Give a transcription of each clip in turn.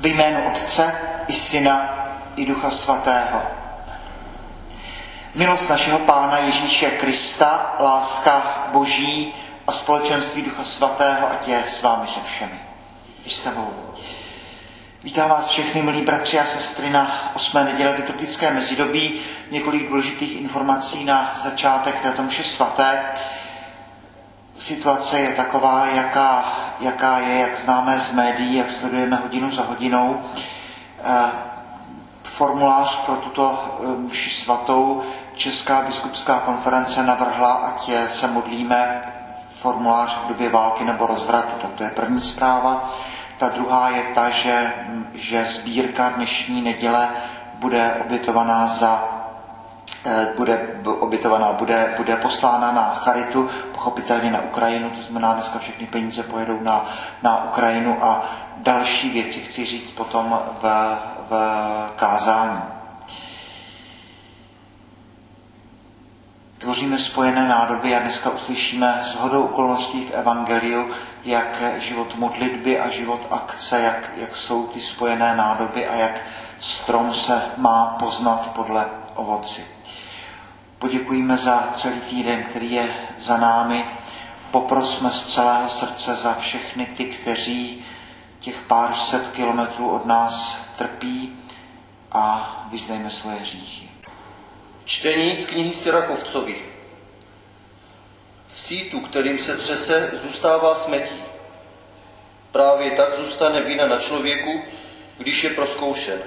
Ve jménu Otce i Syna i Ducha Svatého. Milost našeho Pána Ježíše Krista, láska Boží a společenství Ducha Svatého, ať je s vámi se všemi. I s tebou. Vítám vás všechny, milí bratři a sestry, na 8. neděle liturgické mezidobí. Několik důležitých informací na začátek této mše svaté. Situace je taková, jaká, jaká je, jak známe z médií, jak sledujeme hodinu za hodinou. Eh, formulář pro tuto eh, mši svatou Česká biskupská konference navrhla, ať se modlíme formulář v době války nebo rozvratu. Tak to je první zpráva. Ta druhá je ta, že, že sbírka dnešní neděle bude obětovaná za bude obětovaná, bude, bude poslána na charitu, pochopitelně na Ukrajinu, to znamená dneska všechny peníze pojedou na, na Ukrajinu a další věci chci říct potom v, v kázání. Tvoříme spojené nádoby a dneska uslyšíme s hodou okolností v Evangeliu, jak život modlitby a život akce, jak, jak jsou ty spojené nádoby a jak strom se má poznat podle ovoci. Poděkujeme za celý týden, který je za námi. Poprosme z celého srdce za všechny ty, kteří těch pár set kilometrů od nás trpí a vyznejme svoje hříchy. Čtení z knihy Sirachovcovi. V sítu, kterým se třese, zůstává smetí. Právě tak zůstane vina na člověku, když je proskoušen.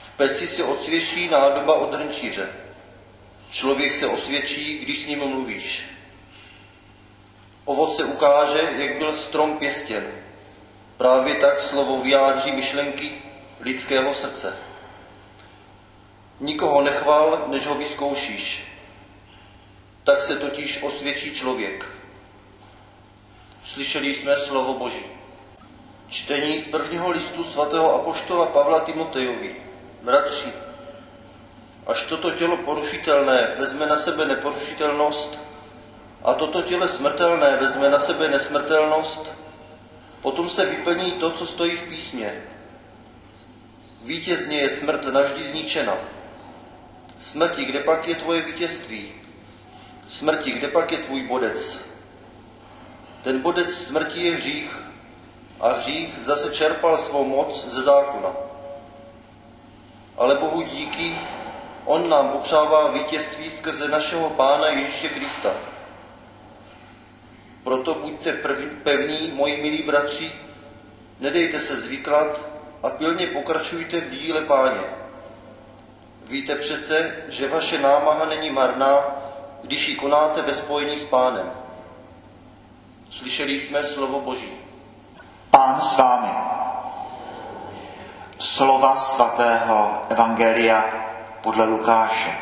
V peci se osvědčí nádoba od hrnčíře. Člověk se osvědčí, když s ním mluvíš. Ovoce ukáže, jak byl strom pěstěn. Právě tak slovo vyjádří myšlenky lidského srdce. Nikoho nechval, než ho vyzkoušíš. Tak se totiž osvědčí člověk. Slyšeli jsme slovo Boží. Čtení z prvního listu svatého apoštola Pavla Timotejovi. Bratři, až toto tělo porušitelné vezme na sebe neporušitelnost a toto tělo smrtelné vezme na sebe nesmrtelnost, potom se vyplní to, co stojí v písmě. Vítězně je smrt navždy zničena. Smrti, kde pak je tvoje vítězství? Smrti, kde pak je tvůj bodec? Ten bodec smrti je hřích a hřích zase čerpal svou moc ze zákona. Ale Bohu díky, On nám popřává vítězství skrze našeho Pána Ježíše Krista. Proto buďte pevní, moji milí bratři, nedejte se zvyklat a pilně pokračujte v díle Páně. Víte přece, že vaše námaha není marná, když ji konáte ve spojení s Pánem. Slyšeli jsme slovo Boží. Pán s vámi. Slova svatého Evangelia podle Lukáše.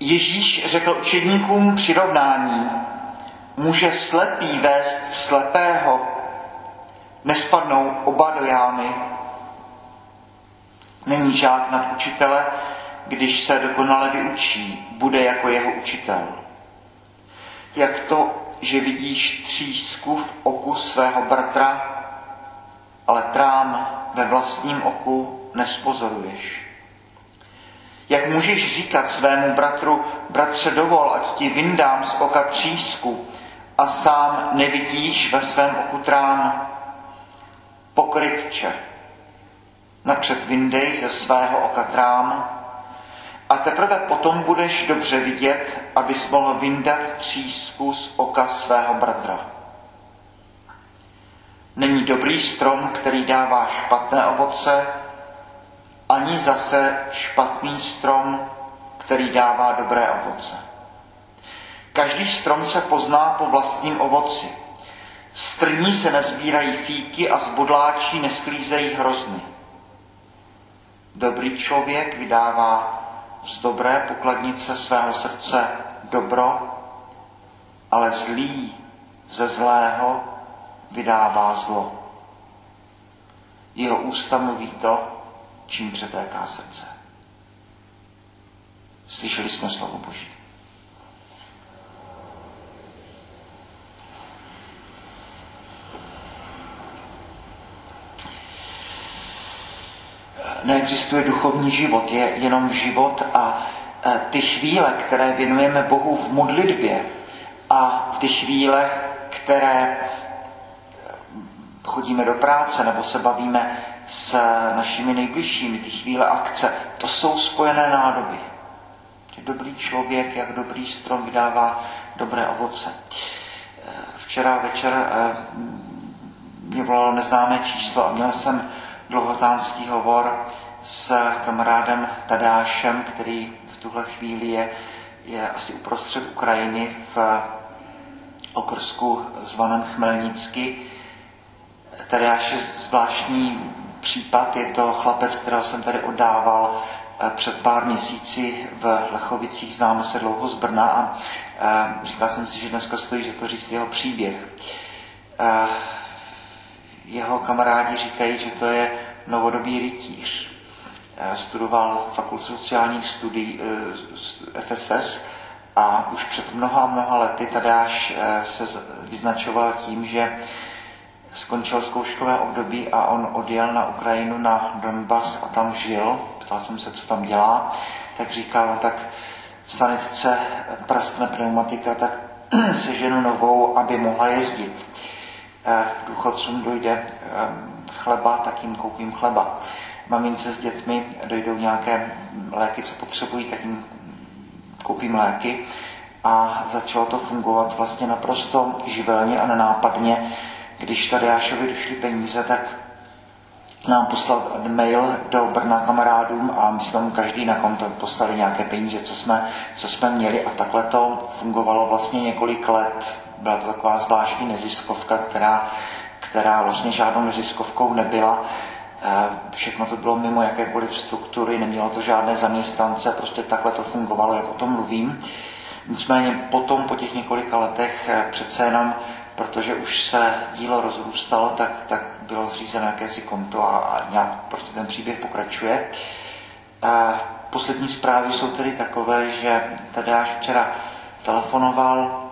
Ježíš řekl učedníkům přirovnání, může slepý vést slepého, nespadnou oba do jámy. Není žák nad učitele, když se dokonale vyučí, bude jako jeho učitel. Jak to že vidíš třísku v oku svého bratra, ale trám ve vlastním oku nespozoruješ. Jak můžeš říkat svému bratru, bratře dovol, ať ti vyndám z oka třísku a sám nevidíš ve svém oku trám? Pokrytče, napřed vyndej ze svého oka trám a teprve potom budeš dobře vidět, abys mohl vyndat třísku z oka svého bratra. Není dobrý strom, který dává špatné ovoce, ani zase špatný strom, který dává dobré ovoce. Každý strom se pozná po vlastním ovoci. Strní se nezbírají fíky a z bodláčí nesklízejí hrozny. Dobrý člověk vydává z dobré pokladnice svého srdce dobro, ale zlý ze zlého vydává zlo. Jeho ústa mluví to, čím přetéká srdce. Slyšeli jsme slovo Boží. Neexistuje duchovní život, je jenom život a e, ty chvíle, které věnujeme Bohu v modlitbě a ty chvíle, které e, chodíme do práce nebo se bavíme s našimi nejbližšími, ty chvíle akce, to jsou spojené nádoby. Dobrý člověk, jak dobrý strom, vydává dobré ovoce. E, včera večer mě volalo neznámé číslo a měl jsem dlouhotánský hovor s kamarádem Tadášem, který v tuhle chvíli je, je asi uprostřed Ukrajiny v okrsku zvaném Chmelnicky. Tadáš je zvláštní případ, je to chlapec, kterého jsem tady oddával eh, před pár měsíci v Lechovicích, známe se dlouho z Brna a eh, říkal jsem si, že dneska stojí za to říct jeho příběh. Eh, jeho kamarádi říkají, že to je novodobý rytíř. Eh, studoval fakultu sociálních studií eh, FSS a už před mnoha, mnoha lety Tadáš eh, se vyznačoval tím, že skončil zkouškové období a on odjel na Ukrajinu na Donbas a tam žil. Ptal jsem se, co tam dělá. Tak říkal, no tak v sanitce praskne pneumatika, tak se ženu novou, aby mohla jezdit. Důchodcům dojde chleba, tak jim koupím chleba. Mamince s dětmi dojdou nějaké léky, co potřebují, tak jim koupím léky. A začalo to fungovat vlastně naprosto živelně a nenápadně. Když tady Jášovi došly peníze, tak nám poslal mail do Brna kamarádům a my jsme mu každý na konto poslali nějaké peníze, co jsme, co jsme měli a takhle to fungovalo vlastně několik let. Byla to taková zvláštní neziskovka, která která vlastně žádnou neziskovkou nebyla. Eh, všechno to bylo mimo jakékoliv struktury, nemělo to žádné zaměstnance, prostě takhle to fungovalo, jak o tom mluvím. Nicméně potom, po těch několika letech, eh, přece jenom, protože už se dílo rozrůstalo, tak, tak bylo zřízeno jakési konto a, a nějak prostě ten příběh pokračuje. A eh, poslední zprávy jsou tedy takové, že až včera telefonoval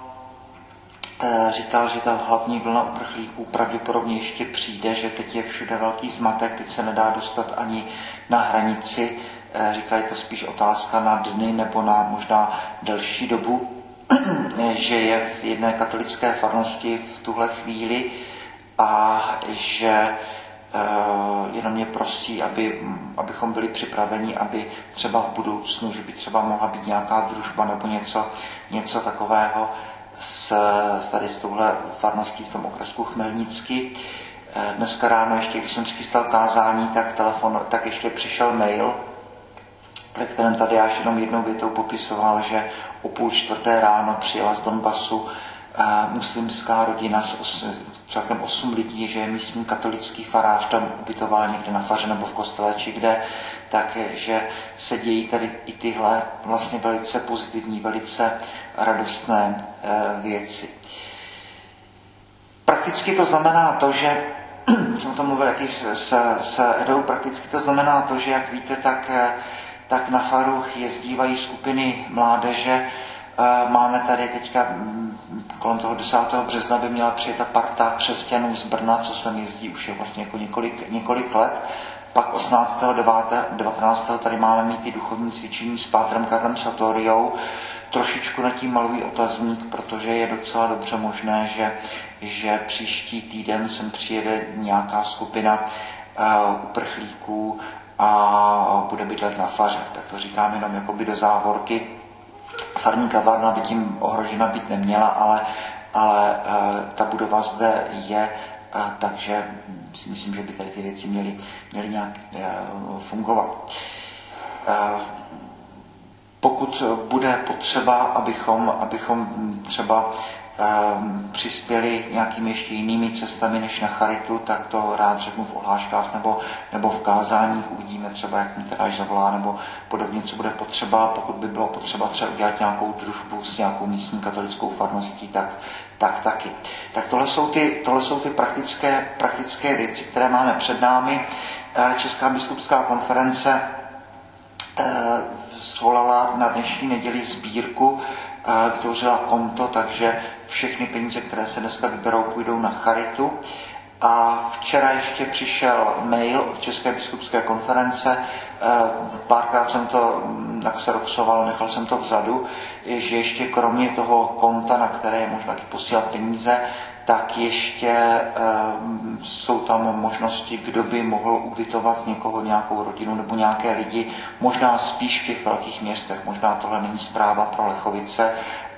Eh, říkal, že ta hlavní vlna uprchlíků pravděpodobně ještě přijde, že teď je všude velký zmatek, teď se nedá dostat ani na hranici. Eh, říkal, je to spíš otázka na dny nebo na možná delší dobu, že je v jedné katolické farnosti v tuhle chvíli a že Uh, jenom mě prosí, aby, abychom byli připraveni, aby třeba v budoucnu, že by třeba mohla být nějaká družba nebo něco, něco takového, s, tady s touhle farností v tom okresku Chmelnicky. Eh, dneska ráno ještě, když jsem schystal kázání, tak, telefon, tak ještě přišel mail, ve kterém tady já jenom jednou větou popisoval, že o půl čtvrté ráno přijela z Donbasu eh, muslimská rodina s os, celkem osm lidí, že je místní katolický farář tam ubytoval někde na faře nebo v kostele či kde, takže se dějí tady i tyhle vlastně velice pozitivní, velice radostné eh, věci. Prakticky to znamená to, že jsem to mluvil jaký s, s Edou, prakticky to znamená to, že jak víte, tak, eh, tak na faru jezdívají skupiny mládeže, eh, Máme tady teďka mm, kolem toho 10. března by měla přijet ta parta křesťanů z Brna, co sem jezdí už je vlastně jako několik, několik let. Pak 18. 19. tady máme mít i duchovní cvičení s Pátrem Karlem Satoriou. Trošičku na tím malují otazník, protože je docela dobře možné, že, že příští týden sem přijede nějaká skupina uh, uprchlíků a bude bydlet na faře. Tak to říkám jenom jakoby do závorky. Farní kavárna by tím ohrožena být neměla, ale, ale uh, ta budova zde je a takže si myslím, že by tady ty věci měly, měly nějak eh, fungovat. Eh, pokud bude potřeba, abychom, abychom třeba přispěli nějakými ještě jinými cestami než na charitu, tak to rád řeknu v ohláškách nebo, nebo v kázáních. Uvidíme třeba, jak mi teda zavolá, nebo podobně, co bude potřeba. Pokud by bylo potřeba třeba udělat nějakou družbu s nějakou místní katolickou farností, tak, tak taky. Tak tohle jsou ty, tohle jsou ty praktické, praktické věci, které máme před námi. Eh, Česká biskupská konference eh, svolala na dnešní neděli sbírku vytvořila konto, takže všechny peníze, které se dneska vyberou, půjdou na charitu. A včera ještě přišel mail od České biskupské konference, eh, párkrát jsem to mm, tak se roxoval, nechal jsem to vzadu, že ještě kromě toho konta, na které je možná posílat peníze, tak ještě e, jsou tam možnosti, kdo by mohl ubytovat někoho, nějakou rodinu nebo nějaké lidi, možná spíš v těch velkých městech. Možná tohle není zpráva pro Lechovice,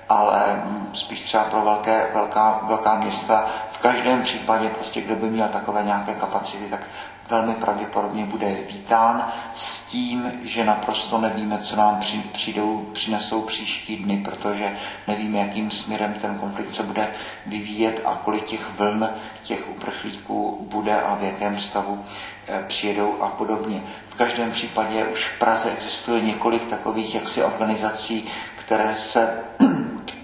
ale spíš třeba pro velké, velká, velká města. V každém případě, prostě, kdo by měl takové nějaké kapacity, tak velmi pravděpodobně bude vítán s tím, že naprosto nevíme, co nám přijdou, přinesou příští dny, protože nevíme, jakým směrem ten konflikt se bude vyvíjet a kolik těch vln těch uprchlíků bude a v jakém stavu eh, přijedou a podobně. V každém případě už v Praze existuje několik takových jaksi organizací, které se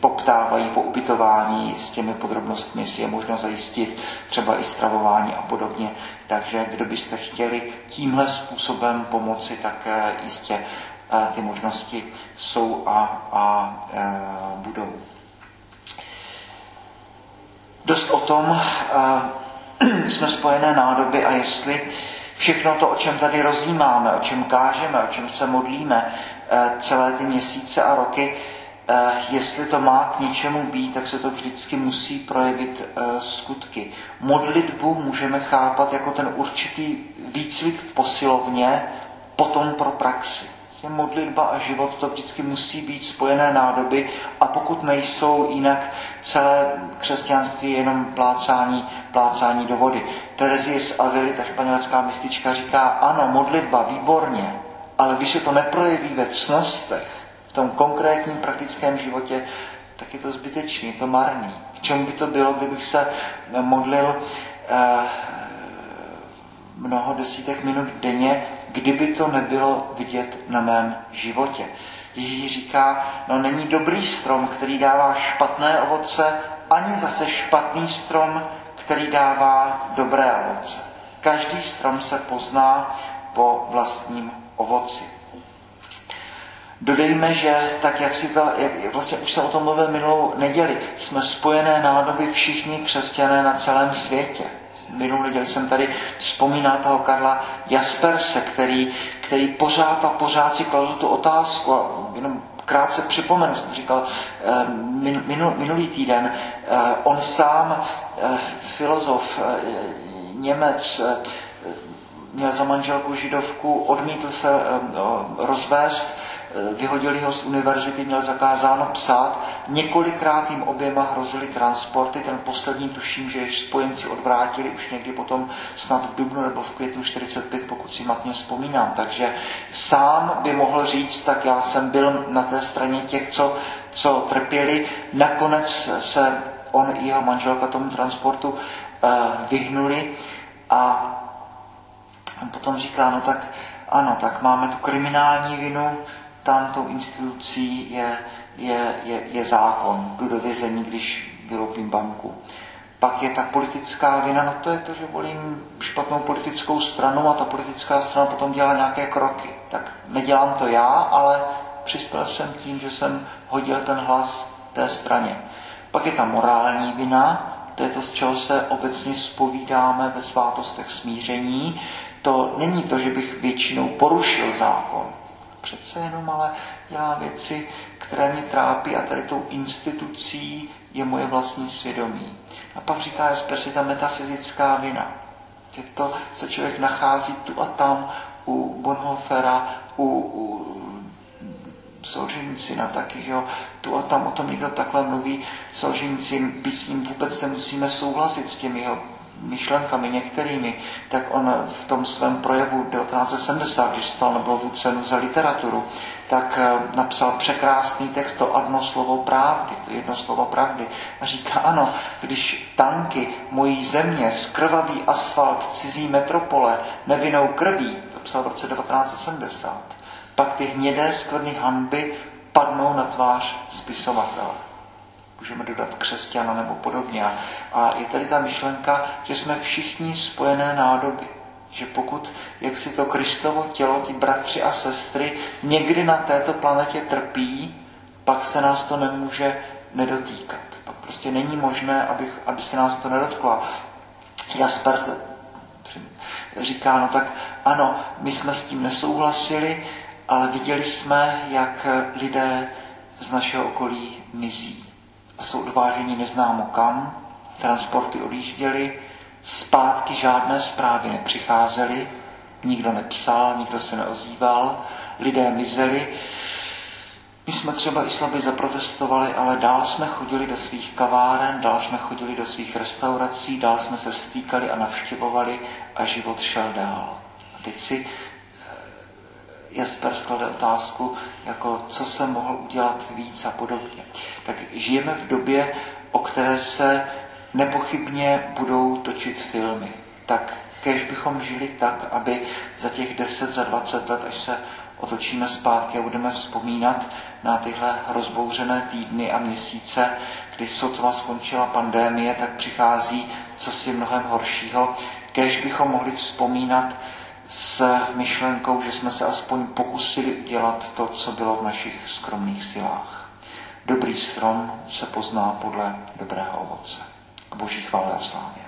poptávají po ubytování s těmi podrobnostmi, jestli je možno zajistit třeba i stravování a podobně. Takže kdo byste chtěli tímhle způsobem pomoci, tak jistě eh, ty možnosti jsou a, a e, budou. Dost o tom e, jsme spojené nádoby a jestli všechno to, o čem tady rozjímáme, o čem kážeme, o čem se modlíme celé ty měsíce a roky, Eh, jestli to má k něčemu být, tak se to vždycky musí projevit eh, skutky. Modlitbu můžeme chápat jako ten určitý výcvik v posilovně, potom pro praxi. Modlitba a život to vždycky musí být spojené nádoby a pokud nejsou, jinak celé křesťanství je jenom plácání, plácání do vody. Terezie z Avily, ta španělská mistička, říká, ano, modlitba, výborně, ale když se to neprojeví ve cnostech, v tom konkrétním praktickém životě, tak je to zbytečný, je to marný. K čemu by to bylo, kdybych se modlil eh, mnoho desítek minut denně, kdyby to nebylo vidět na mém životě. Ježíš říká, no není dobrý strom, který dává špatné ovoce, ani zase špatný strom, který dává dobré ovoce. Každý strom se pozná po vlastním ovoci. Dodejme, že tak, jak si to, jak, vlastně už se o tom mluvil minulou neděli, jsme spojené nádoby všichni křesťané na celém světě. Minulou neděli jsem tady vzpomínal toho Karla Jasperse, který, který pořád a pořád si kladl tu otázku a jenom krátce připomenu, jsem říkal eh, minul, minulý týden, eh, on sám, eh, filozof, Němec, měl za manželku židovku, odmítl se rozvést, Eh, vyhodili ho z univerzity, měl zakázáno psát. Několikrát jim oběma hrozili transporty, ten poslední tuším, že jež spojenci odvrátili už někdy potom snad v dubnu nebo v květnu 45, pokud si matně vzpomínám. Takže sám by mohl říct, tak já jsem byl na té straně těch, co, co trpěli. Nakonec se on i jeho manželka tomu transportu eh, vyhnuli a potom říká, no tak ano, tak máme tu kriminální vinu, tam tou institucí je, je, je, je zákon. Jdu do vězení, když vyloupím banku. Pak je ta politická vina, no to je to, že volím špatnou politickou stranu a ta politická strana potom dělá nějaké kroky. Tak nedělám to já, ale přispěl jsem tím, že jsem hodil ten hlas té straně. Pak je ta morální vina, to je to, z čeho se obecně spovídáme ve svátostech smíření. To není to, že bych většinou porušil zákon přece jenom ale dělá věci, které mě trápí a tady tou institucí je moje vlastní svědomí. A pak říká si ta metafyzická vina. Je to, co člověk nachází tu a tam u Bonhoeffera, u, u Solženicina taky, jo, tu a tam o tom někdo takhle mluví, Solženicin, byť s ním vůbec nemusíme souhlasit s těmi jeho myšlenkami některými, tak on v tom svém projevu 1970, když stal Nobelovu cenu za literaturu, tak eh, napsal překrásný text, to jedno slovo pravdy, to jedno slovo pravdy. A říká, ano, když tanky mojí země, skrvavý asfalt cizí metropole, nevinou krví, to psal v roce 1970, pak ty hnědé skvrny hanby padnou na tvář spisovatele můžeme dodat křesťana nebo podobně. A je tady ta myšlenka, že jsme všichni spojené nádoby. Že pokud, jak si to Kristovo tělo, ti bratři a sestry někdy na této planetě trpí, pak se nás to nemůže nedotýkat. Pak prostě není možné, aby, aby se nás to nedotklo. Jasper říká, no tak ano, my jsme s tím nesouhlasili, ale viděli jsme, jak lidé z našeho okolí mizí a jsou odváženi neznámo kam, transporty odjížděly, zpátky žádné zprávy nepřicházely, nikdo nepsal, nikdo se neozýval, lidé mizeli. My jsme třeba i slabě zaprotestovali, ale dál jsme chodili do svých kaváren, dál jsme chodili do svých restaurací, dál jsme se stýkali a navštěvovali a život šel dál. A teď si Jasper sklade otázku, jako co se mohl udělat víc a podobně. Tak žijeme v době, o které se nepochybně budou točit filmy. Tak kež bychom žili tak, aby za těch 10, za 20 let, až se otočíme zpátky a budeme vzpomínat na tyhle rozbouřené týdny a měsíce, kdy sotva skončila pandémie, tak přichází co si mnohem horšího. Kež bychom mohli vzpomínat s myšlenkou, že jsme se aspoň pokusili udělat to, co bylo v našich skromných silách. Dobrý strom se pozná podle dobrého ovoce. K boží chvále a slávě.